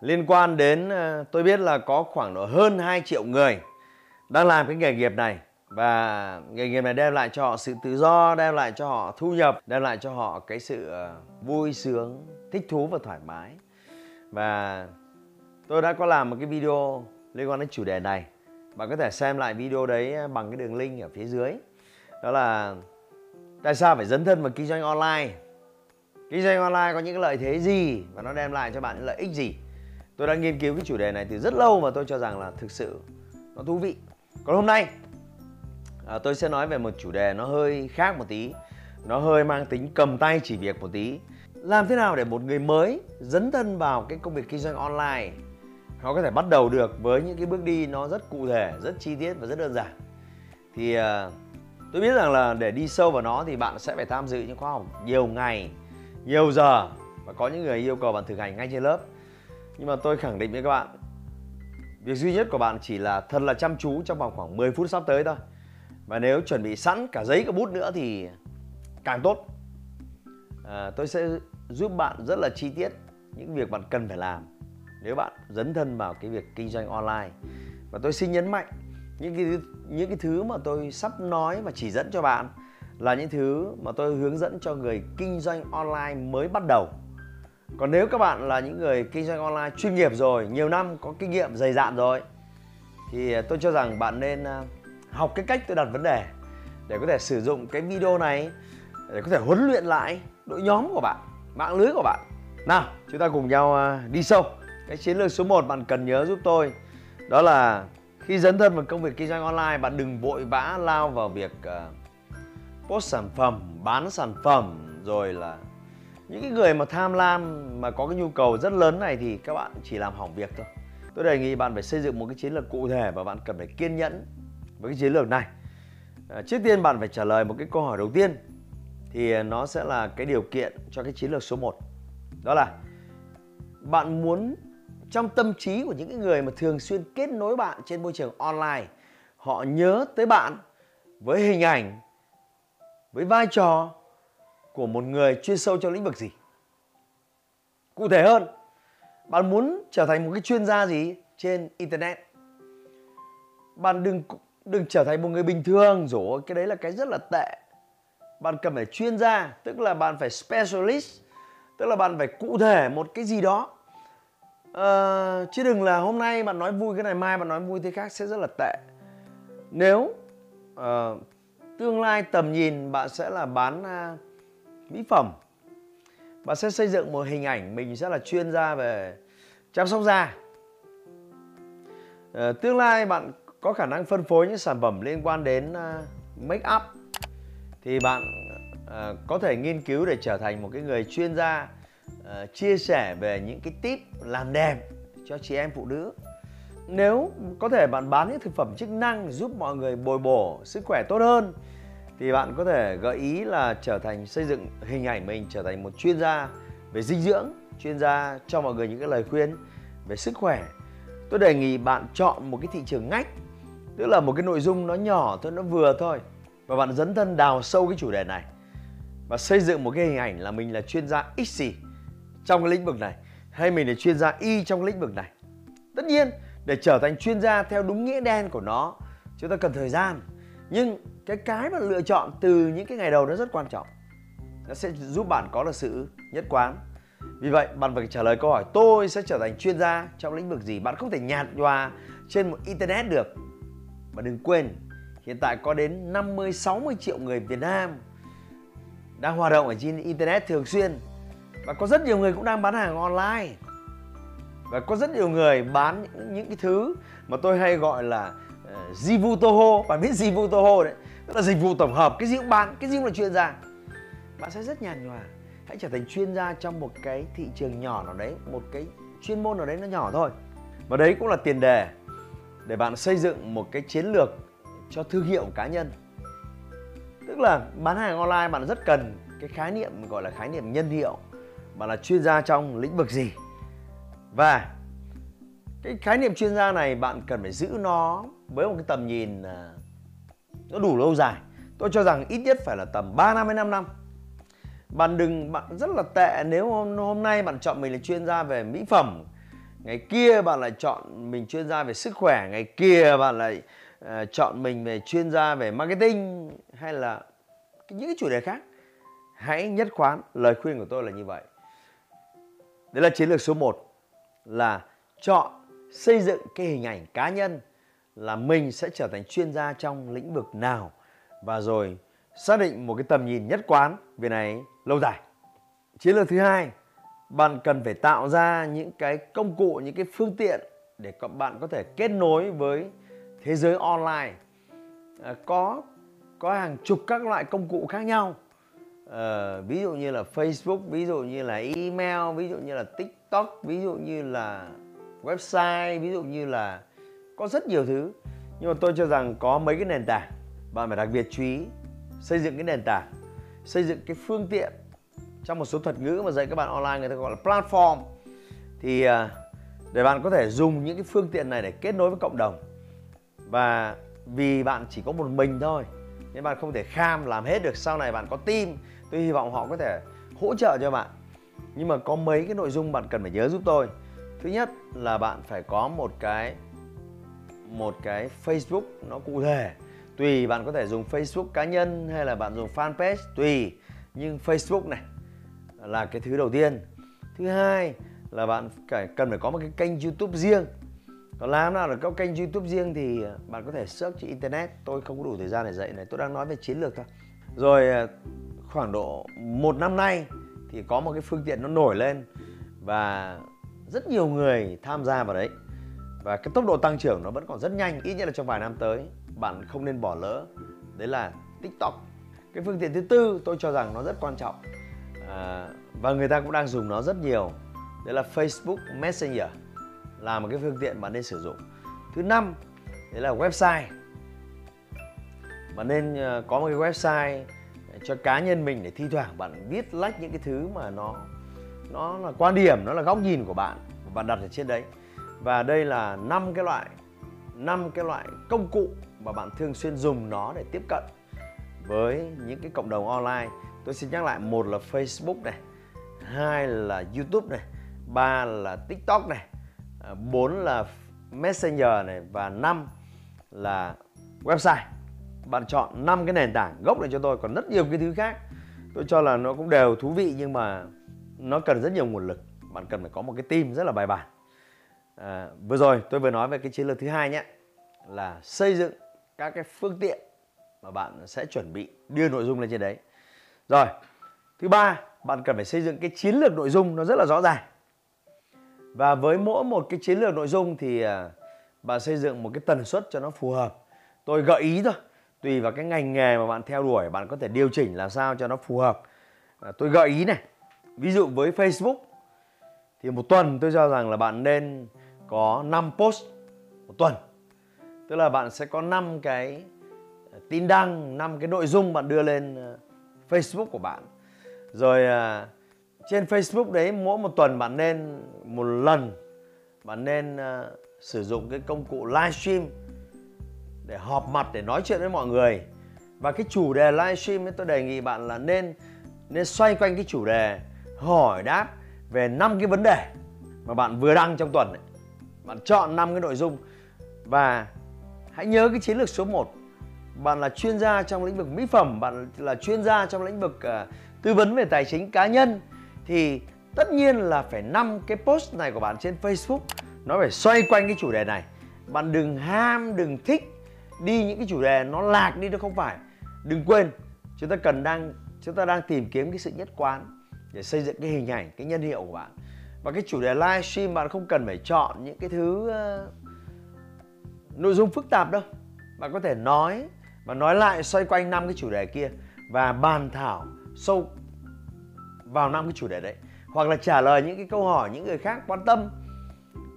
liên quan đến ờ, tôi biết là có khoảng độ hơn 2 triệu người đang làm cái nghề nghiệp này và nghề nghiệp này đem lại cho họ sự tự do, đem lại cho họ thu nhập, đem lại cho họ cái sự ờ, vui sướng, thích thú và thoải mái. Và tôi đã có làm một cái video liên quan đến chủ đề này. Bạn có thể xem lại video đấy ờ, bằng cái đường link ở phía dưới. Đó là tại sao phải dấn thân vào kinh doanh online kinh doanh online có những cái lợi thế gì và nó đem lại cho bạn những lợi ích gì tôi đã nghiên cứu cái chủ đề này từ rất lâu và tôi cho rằng là thực sự nó thú vị. Còn hôm nay à, tôi sẽ nói về một chủ đề nó hơi khác một tí. Nó hơi mang tính cầm tay chỉ việc một tí. Làm thế nào để một người mới dấn thân vào cái công việc kinh doanh online họ có thể bắt đầu được với những cái bước đi nó rất cụ thể rất chi tiết và rất đơn giản? Thì à, tôi biết rằng là để đi sâu vào nó thì bạn sẽ phải tham dự những khóa học nhiều ngày nhiều giờ và có những người yêu cầu bạn thực hành ngay trên lớp nhưng mà tôi khẳng định với các bạn việc duy nhất của bạn chỉ là thật là chăm chú trong vòng khoảng 10 phút sắp tới thôi. Và nếu chuẩn bị sẵn cả giấy cả bút nữa thì càng tốt. À, tôi sẽ giúp bạn rất là chi tiết những việc bạn cần phải làm nếu bạn dấn thân vào cái việc kinh doanh online. Và tôi xin nhấn mạnh những cái những cái thứ mà tôi sắp nói và chỉ dẫn cho bạn là những thứ mà tôi hướng dẫn cho người kinh doanh online mới bắt đầu còn nếu các bạn là những người kinh doanh online chuyên nghiệp rồi, nhiều năm có kinh nghiệm dày dạn rồi, thì à, tôi cho rằng bạn nên à, học cái cách tôi đặt vấn đề để có thể sử dụng cái video này để có thể huấn luyện lại đội nhóm của bạn, mạng lưới của bạn. Nào, chúng ta cùng nhau à, đi sâu. Cái chiến lược số 1 bạn cần nhớ giúp tôi, đó là khi dấn thân vào công việc kinh doanh online, bạn đừng vội vã lao vào việc post sản phẩm, bán sản phẩm, rồi là những cái người mà tham lam mà có cái nhu cầu rất lớn này thì các bạn chỉ làm hỏng việc thôi. Tôi đề nghị bạn phải xây dựng một cái chiến lược cụ thể và bạn cần phải kiên nhẫn với cái chiến lược này. À, trước tiên bạn phải trả lời một cái câu hỏi đầu tiên thì nó sẽ là cái điều kiện cho cái chiến lược số 1 đó là bạn muốn trong tâm trí của những cái người mà thường xuyên kết nối bạn trên môi trường online họ nhớ tới bạn với hình ảnh với vai trò của một người chuyên sâu trong lĩnh vực gì? Cụ thể hơn bạn muốn trở thành một cái chuyên gia gì trên internet? Bạn đừng đừng trở thành một người bình thường rồi cái đấy là cái rất là tệ. Bạn cần phải chuyên gia tức là bạn phải specialist tức là bạn phải cụ thể một cái gì đó. À, chứ đừng là hôm nay bạn nói vui cái này mai bạn nói vui thế khác sẽ rất là tệ. Nếu uh, tương lai tầm nhìn bạn sẽ là bán uh, mỹ phẩm. Bạn sẽ xây dựng một hình ảnh mình sẽ là chuyên gia về chăm sóc da. Ờ, tương lai bạn có khả năng phân phối những sản phẩm liên quan đến uh, make up thì bạn uh, có thể nghiên cứu để trở thành một cái người chuyên gia uh, chia sẻ về những cái tip làm đẹp cho chị em phụ nữ. Nếu có thể bạn bán những thực phẩm chức năng giúp mọi người bồi bổ sức khỏe tốt hơn thì bạn có thể gợi ý là trở thành, xây dựng hình ảnh mình trở thành một chuyên gia về dinh dưỡng, chuyên gia cho mọi người những cái lời khuyên về sức khỏe. Tôi đề nghị bạn chọn một cái thị trường ngách, tức là một cái nội dung nó nhỏ thôi, nó vừa thôi, và bạn dấn thân đào sâu cái chủ đề này và xây dựng một cái hình ảnh là mình là chuyên gia x gì trong cái lĩnh vực này, hay mình là chuyên gia y trong lĩnh vực này. Tất nhiên, để trở thành chuyên gia theo đúng nghĩa đen của nó, chúng ta cần thời gian nhưng cái cái mà lựa chọn từ những cái ngày đầu nó rất quan trọng. Nó sẽ giúp bạn có được sự nhất quán. Vì vậy bạn phải trả lời câu hỏi tôi sẽ trở thành chuyên gia trong lĩnh vực gì? Bạn không thể nhạt nhòa trên một internet được. Và đừng quên hiện tại có đến 50 60 triệu người Việt Nam đang hoạt động ở trên internet thường xuyên. Và có rất nhiều người cũng đang bán hàng online. Và có rất nhiều người bán những, cái thứ mà tôi hay gọi là uh, Jivu Toho. Bạn biết Jivu Toho đấy tức là dịch vụ tổng hợp. Cái gì cũng bán cái gì cũng là chuyên gia. Bạn sẽ rất nhàn nhòa. Hãy trở thành chuyên gia trong một cái thị trường nhỏ nào đấy một cái chuyên môn nào đấy nó nhỏ thôi. Và đấy cũng là tiền đề để bạn xây dựng một cái chiến lược cho thương hiệu cá nhân. Tức là bán hàng online bạn rất cần cái khái niệm gọi là khái niệm nhân hiệu. Bạn là chuyên gia trong lĩnh vực gì? Và cái khái niệm chuyên gia này bạn cần phải giữ nó với một cái tầm nhìn à, nó đủ lâu dài. Tôi cho rằng ít nhất phải là tầm 3 năm đến 5 năm. Bạn đừng bạn rất là tệ nếu hôm, hôm nay bạn chọn mình là chuyên gia về mỹ phẩm ngày kia bạn lại chọn mình chuyên gia về sức khỏe ngày kia bạn lại uh, chọn mình về chuyên gia về marketing hay là những cái chủ đề khác. Hãy nhất quán lời khuyên của tôi là như vậy. Đấy là chiến lược số 1 là chọn xây dựng cái hình ảnh cá nhân là mình sẽ trở thành chuyên gia trong lĩnh vực nào và rồi xác định một cái tầm nhìn nhất quán về này lâu dài. Chiến lược thứ hai, bạn cần phải tạo ra những cái công cụ, những cái phương tiện để các bạn có thể kết nối với thế giới online. À, có có hàng chục các loại công cụ khác nhau. À, ví dụ như là Facebook, ví dụ như là email, ví dụ như là TikTok, ví dụ như là website, ví dụ như là có rất nhiều thứ. Nhưng mà tôi cho rằng có mấy cái nền tảng. Bạn phải đặc biệt chú ý xây dựng cái nền tảng, xây dựng cái phương tiện trong một số thuật ngữ mà dạy các bạn online người ta gọi là platform. Thì à, để bạn có thể dùng những cái phương tiện này để kết nối với cộng đồng. Và vì bạn chỉ có một mình thôi, nên bạn không thể kham làm hết được. Sau này bạn có team, tôi hy vọng họ có thể hỗ trợ cho bạn. Nhưng mà có mấy cái nội dung bạn cần phải nhớ giúp tôi. Thứ nhất là bạn phải có một cái một cái Facebook nó cụ thể. Tùy bạn có thể dùng Facebook cá nhân hay là bạn dùng fanpage, tùy. Nhưng Facebook này là cái thứ đầu tiên. Thứ hai là bạn cần phải có một cái kênh YouTube riêng. Còn làm nào được có kênh YouTube riêng thì bạn có thể search trên internet. Tôi không có đủ thời gian để dạy này, tôi đang nói về chiến lược thôi. Rồi à, khoảng độ một năm nay thì có một cái phương tiện nó nổi lên và rất nhiều người tham gia vào đấy và cái tốc độ tăng trưởng nó vẫn còn rất nhanh ít nhất là trong vài năm tới. Bạn không nên bỏ lỡ. Đấy là tiktok. Cái phương tiện thứ tư tôi cho rằng nó rất quan trọng. À, và người ta cũng đang dùng nó rất nhiều. Đấy là facebook messenger là một cái phương tiện bạn nên sử dụng. Thứ năm đấy là website. Bạn nên ờ, có một cái website cho cá nhân mình để thi thoảng bạn viết lách những cái thứ mà nó nó là quan điểm nó là góc nhìn của bạn bạn đặt ở trên đấy và đây là năm cái loại, năm cái loại công cụ mà bạn thường xuyên dùng nó để tiếp cận với những cái cộng đồng online. Tôi xin nhắc lại, một là Facebook này, hai là YouTube này, ba là TikTok này à, bốn là Messenger này và năm là website. Bạn chọn năm cái nền tảng gốc này cho tôi, còn rất nhiều cái thứ khác. Tôi cho là nó cũng đều thú vị nhưng mà nó cần rất nhiều nguồn lực. Bạn cần phải có một cái team rất là bài bản à, vừa rồi tôi vừa nói về cái chiến lược thứ hai nhé là xây dựng các cái phương tiện mà bạn sẽ chuẩn bị đưa nội dung lên trên đấy. Rồi thứ ba bạn cần phải xây dựng cái chiến lược nội dung nó rất là rõ ràng. Và với mỗi một cái chiến lược nội dung thì à, bạn xây dựng một cái tần suất cho nó phù hợp. Tôi gợi ý thôi tùy vào cái ngành nghề mà bạn theo đuổi bạn có thể điều chỉnh làm sao cho nó phù hợp. À, tôi gợi ý này ví dụ với Facebook thì một tuần tôi cho rằng là bạn nên có 5 post một tuần. Tức là bạn sẽ có 5 cái ờ, tin đăng 5 cái nội dung bạn đưa lên ờ, Facebook của bạn. Rồi ờ, trên Facebook đấy mỗi một tuần bạn nên, một lần, bạn nên sử dụng cái công cụ livestream để họp mặt, để nói chuyện với mọi người. Và cái chủ đề livestream ấy, tôi đề nghị bạn là nên nên xoay quanh cái chủ đề hỏi đáp về năm cái vấn đề mà bạn vừa đăng trong tuần ấy bạn chọn năm cái nội dung. Và Hãy nhớ cái chiến lược số 1 Bạn là chuyên gia trong lĩnh vực mỹ phẩm Bạn là chuyên gia trong lĩnh vực uh, tư vấn về tài chính cá nhân Thì tất nhiên là phải năm cái post này của bạn trên Facebook. Nó phải xoay quanh cái chủ đề này. Bạn đừng ham, đừng thích đi những cái chủ đề nó lạc đi nó không phải. Đừng quên chúng ta cần đang chúng ta đang tìm kiếm cái sự nhất quán để xây dựng cái hình ảnh, cái nhân hiệu của bạn và cái chủ đề livestream bạn không cần phải chọn những cái thứ uh, nội dung phức tạp đâu. Bạn có thể nói và nói lại xoay quanh năm cái chủ đề kia và bàn thảo sâu vào năm cái chủ đề đấy. Hoặc là trả lời những cái câu hỏi những người khác quan tâm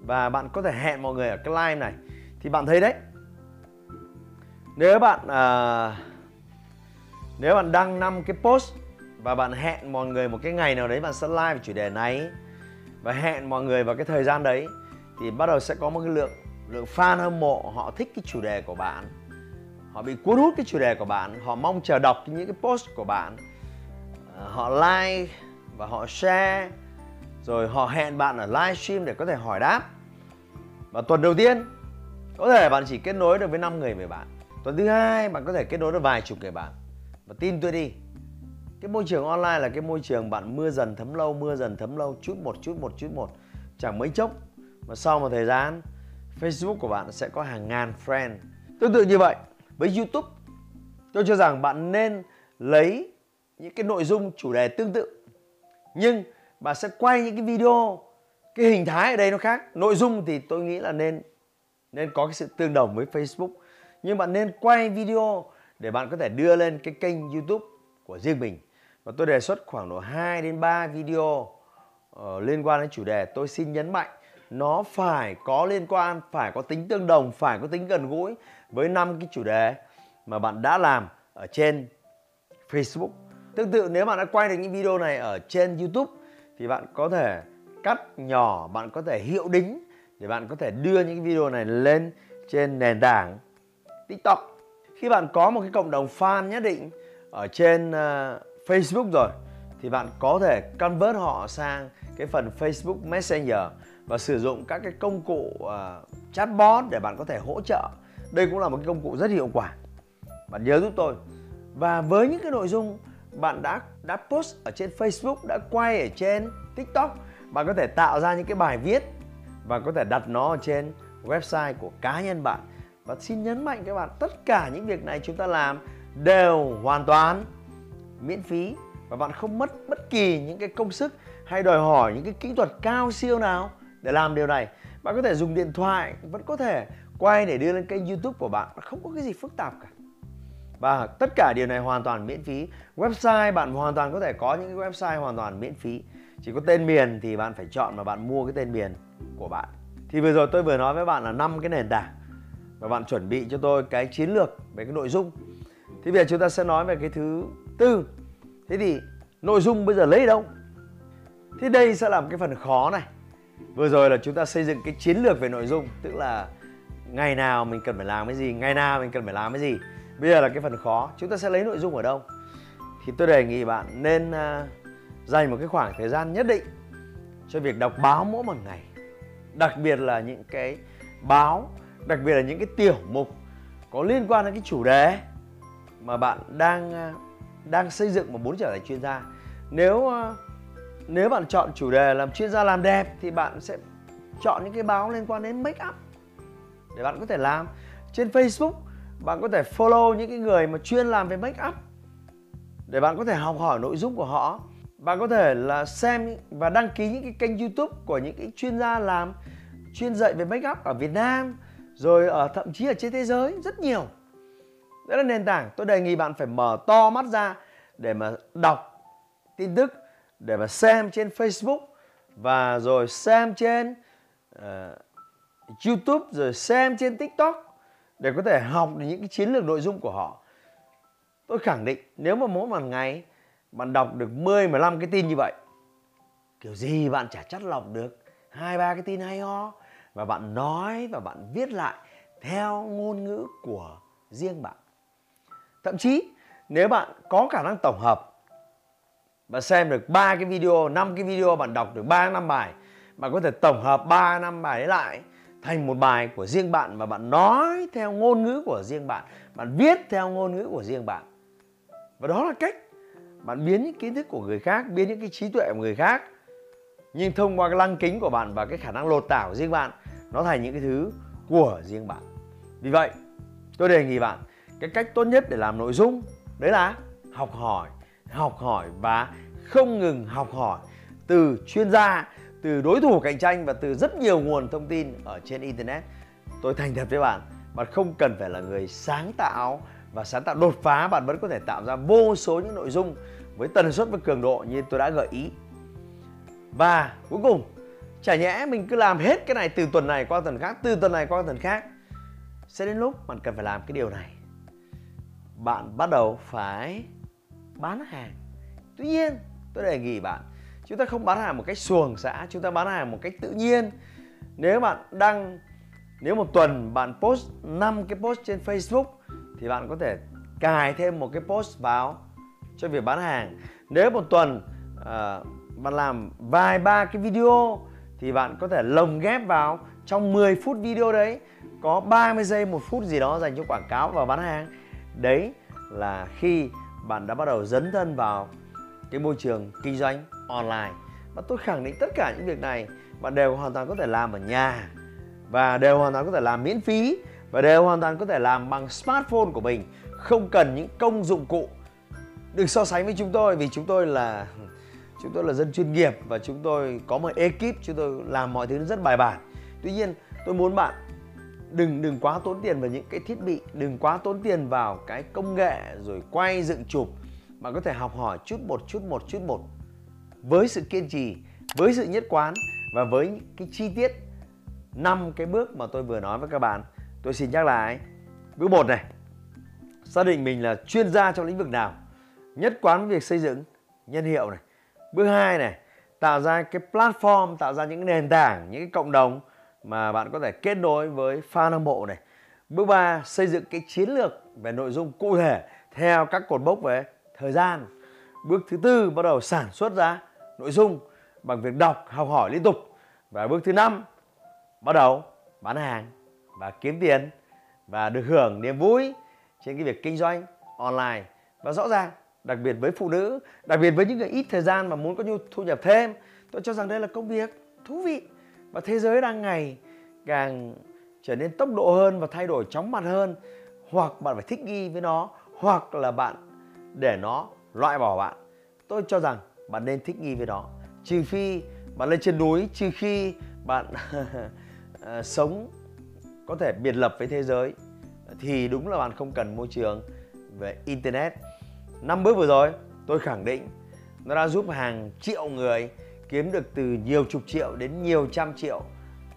và bạn có thể hẹn mọi người ở cái live này. Thì bạn thấy đấy nếu bạn uh, nếu bạn đăng năm cái post và bạn hẹn mọi người một cái ngày nào đấy bạn sẽ live về chủ đề này và hẹn mọi người vào cái thời gian đấy, thì bắt đầu sẽ có một cái lượng lượng fan hâm mộ, họ thích cái chủ đề của bạn. Họ bị cuốn hút cái chủ đề của bạn, họ mong chờ đọc những cái post của bạn. À, họ like và họ share, rồi họ hẹn bạn ở livestream để có thể hỏi đáp. Và tuần đầu tiên, có thể bạn chỉ kết nối được với 5 người về bạn. Tuần thứ hai, bạn có thể kết nối được vài chục người bạn. Và tin tôi đi cái môi trường online là cái môi trường bạn mưa dần thấm lâu, mưa dần thấm lâu, chút một chút một chút một. Chẳng mấy chốc, mà sau một thời gian, Facebook của bạn sẽ có hàng ngàn friend. Tương tự như vậy, với YouTube, tôi cho rằng bạn nên lấy những cái nội dung chủ đề tương tự. Nhưng bạn sẽ quay những cái video, cái hình thái ở đây nó khác. Nội dung thì tôi nghĩ là nên nên có cái sự tương đồng với Facebook. Nhưng bạn nên quay video để bạn có thể đưa lên cái kênh YouTube của riêng mình và tôi đề xuất khoảng độ 2 đến 3 video uh, liên quan đến chủ đề. Tôi xin nhấn mạnh nó phải có liên quan phải có tính tương đồng phải có tính gần gũi với năm cái chủ đề mà bạn đã làm ở trên Facebook. Tương tự nếu bạn đã quay được những video này ở trên YouTube thì bạn có thể cắt nhỏ bạn có thể hiệu đính để bạn có thể đưa những video này lên trên nền tảng TikTok. Khi bạn có một cái cộng đồng fan nhất định ở trên uh, Facebook rồi thì bạn có thể convert họ sang cái phần Facebook Messenger và sử dụng các cái công cụ uh, chatbot để bạn có thể hỗ trợ. Đây cũng là một cái công cụ rất hiệu quả. Bạn nhớ giúp tôi. Và với những cái nội dung bạn đã đã post ở trên Facebook, đã quay ở trên TikTok, bạn có thể tạo ra những cái bài viết và có thể đặt nó ở trên website của cá nhân bạn. Và xin nhấn mạnh các bạn, tất cả những việc này chúng ta làm đều hoàn toàn miễn phí và bạn không mất bất kỳ những cái công sức hay đòi hỏi những cái kỹ thuật cao siêu nào để làm điều này. Bạn có thể dùng điện thoại, vẫn có thể quay để đưa lên kênh youtube của bạn không có cái gì phức tạp cả. Và tất cả điều này hoàn toàn miễn phí. Website, bạn hoàn toàn có thể có những cái website hoàn toàn miễn phí. Chỉ có tên miền thì bạn phải chọn mà bạn mua cái tên miền của bạn. Thì vừa rồi tôi vừa nói với bạn là năm cái nền tảng và bạn chuẩn bị cho tôi cái chiến lược về cái nội dung. Thì bây giờ chúng ta sẽ nói về cái thứ tư. Thế thì nội dung bây giờ lấy đâu? Thế đây sẽ là một cái phần khó này. Vừa rồi là chúng ta xây dựng cái chiến lược về nội dung tức là ngày nào mình cần phải làm cái gì ngày nào mình cần phải làm cái gì. Bây giờ là cái phần khó chúng ta sẽ lấy nội dung ở đâu? Thì tôi đề nghị bạn nên uh, dành một cái khoảng thời gian nhất định cho việc đọc báo mỗi một ngày. Đặc biệt là những cái báo đặc biệt là những cái tiểu mục có liên quan đến cái chủ đề mà bạn đang à, đang xây dựng và muốn trở thành chuyên gia. Nếu ờ, nếu bạn chọn chủ đề làm chuyên gia làm đẹp thì bạn sẽ chọn những cái báo liên quan đến make up để bạn có thể làm. Trên Facebook, bạn có thể follow những cái người mà chuyên làm về make up để bạn có thể học hỏi nội dung của họ. Bạn có thể là xem và đăng ký những cái kênh YouTube của những cái chuyên gia làm chuyên dạy về make up ở Việt Nam, rồi ở thậm chí ở trên thế giới rất nhiều đó là nền tảng. Tôi đề nghị bạn phải mở to mắt ra để mà đọc tin tức để mà xem trên Facebook và rồi xem trên uh, YouTube rồi xem trên TikTok để có thể học được những cái chiến lược nội dung của họ. Tôi khẳng định nếu mà mỗi một ngày bạn đọc được 10 15 cái tin như vậy kiểu gì bạn chả chắt lọc được. Hai ba cái tin hay ho. Và bạn nói và bạn viết lại theo ngôn ngữ của riêng bạn thậm chí nếu bạn có khả năng tổng hợp và xem được ba cái video, 5 cái video bạn đọc được 3 năm bài, bạn có thể tổng hợp 3 năm bài ấy lại thành một bài của riêng bạn và bạn nói theo ngôn ngữ của riêng bạn, bạn viết theo ngôn ngữ của riêng bạn. Và đó là cách bạn biến những kiến thức của người khác, biến những cái trí tuệ của người khác nhưng thông qua cái lăng kính của bạn và cái khả năng lột tả của riêng bạn nó thành những cái thứ của riêng bạn. Vì vậy, tôi đề nghị bạn cái cách tốt nhất để làm nội dung, đấy là học hỏi học hỏi và không ngừng học hỏi từ chuyên gia, từ đối thủ cạnh tranh và từ rất nhiều nguồn thông tin ở trên internet. Tôi thành thật với bạn bạn không cần phải là người sáng tạo và sáng tạo đột phá, bạn vẫn có thể tạo ra vô số những nội dung với tần suất và cường độ như tôi đã gợi ý. Và cuối cùng, chả nhẽ mình cứ làm hết cái này từ tuần này qua tuần khác, từ tuần này qua tuần khác, sẽ đến lúc bạn cần phải làm cái điều này bạn bắt đầu phải bán hàng. Tuy nhiên tôi đề nghị bạn chúng ta không bán hàng một cách xuồng xã chúng ta bán hàng một cách tự nhiên. Nếu bạn đăng nếu một tuần bạn post 5 cái post trên Facebook thì bạn có thể cài thêm một cái post vào cho việc bán hàng. Nếu một tuần uh, bạn làm vài ba cái video thì bạn có thể lồng ghép vào trong 10 phút video đấy. Có 30 giây một phút gì đó dành cho quảng cáo và bán hàng đấy là khi bạn đã bắt đầu dấn thân vào cái môi trường kinh doanh online. Và tôi khẳng định tất cả những việc này, bạn đều hoàn toàn có thể làm ở nhà. Và đều hoàn toàn có thể làm miễn phí. Và đều hoàn toàn có thể làm bằng smartphone của mình. Không cần những công dụng cụ đừng so sánh với chúng tôi, vì chúng tôi là, chúng tôi là dân chuyên nghiệp và chúng tôi có một ekip, chúng tôi làm mọi thứ rất bài bản. Tuy nhiên, tôi muốn bạn đừng đừng quá tốn tiền vào những cái thiết bị, đừng quá tốn tiền vào cái công nghệ rồi quay dựng chụp, mà có thể học hỏi chút một chút một chút một. Với sự kiên trì, với sự nhất quán và với cái chi tiết, năm cái bước mà tôi vừa nói với các bạn, tôi xin nhắc lại. Bước một này, xác định mình là chuyên gia trong lĩnh vực nào, nhất quán với việc xây dựng nhân hiệu này. Bước hai này, tạo ra cái platform, tạo ra những nền tảng, những cái cộng đồng mà bạn có thể kết nối với fan hâm mộ này. Bước ba, xây dựng cái chiến lược về nội dung cụ thể theo các cột mốc về thời gian. Bước thứ tư, bắt đầu sản xuất ra nội dung bằng việc đọc, học hỏi liên tục. Và bước thứ năm, bắt đầu bán hàng và kiếm tiền và được hưởng niềm vui trên cái việc kinh doanh online. Và rõ ràng, đặc biệt với phụ nữ, đặc biệt với những người ít thời gian mà muốn có nhu thu nhập thêm, tôi cho rằng đây là công việc thú vị và thế giới đang ngày càng trở nên tốc độ hơn và thay đổi chóng mặt hơn. Hoặc bạn phải thích nghi với nó, hoặc là bạn để nó loại bỏ bạn. Tôi cho rằng bạn nên thích nghi với nó. Trừ phi bạn lên trên núi, trừ khi bạn ờ, sống có thể biệt lập với thế giới, thì đúng là bạn không cần môi trường về internet. Năm bước vừa rồi, tôi khẳng định nó đã giúp hàng triệu người kiếm được từ nhiều chục triệu đến nhiều trăm triệu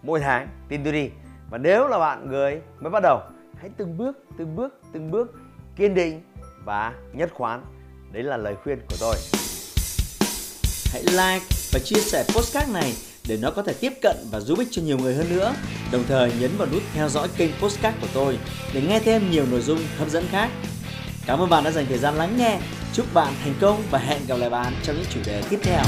mỗi tháng tin tôi đi và nếu là bạn người mới bắt đầu, hãy từng bước từng bước từng bước kiên định và nhất quán đấy là lời khuyên của tôi hãy like và chia sẻ postcard này để nó có thể tiếp cận và giúp ích cho nhiều người hơn nữa. Đồng thời nhấn vào nút theo dõi kênh postcard của tôi để nghe thêm nhiều nội dung hấp dẫn khác. Cảm ơn bạn đã dành thời gian lắng nghe. Chúc bạn thành công và hẹn gặp lại bạn trong những chủ đề tiếp theo.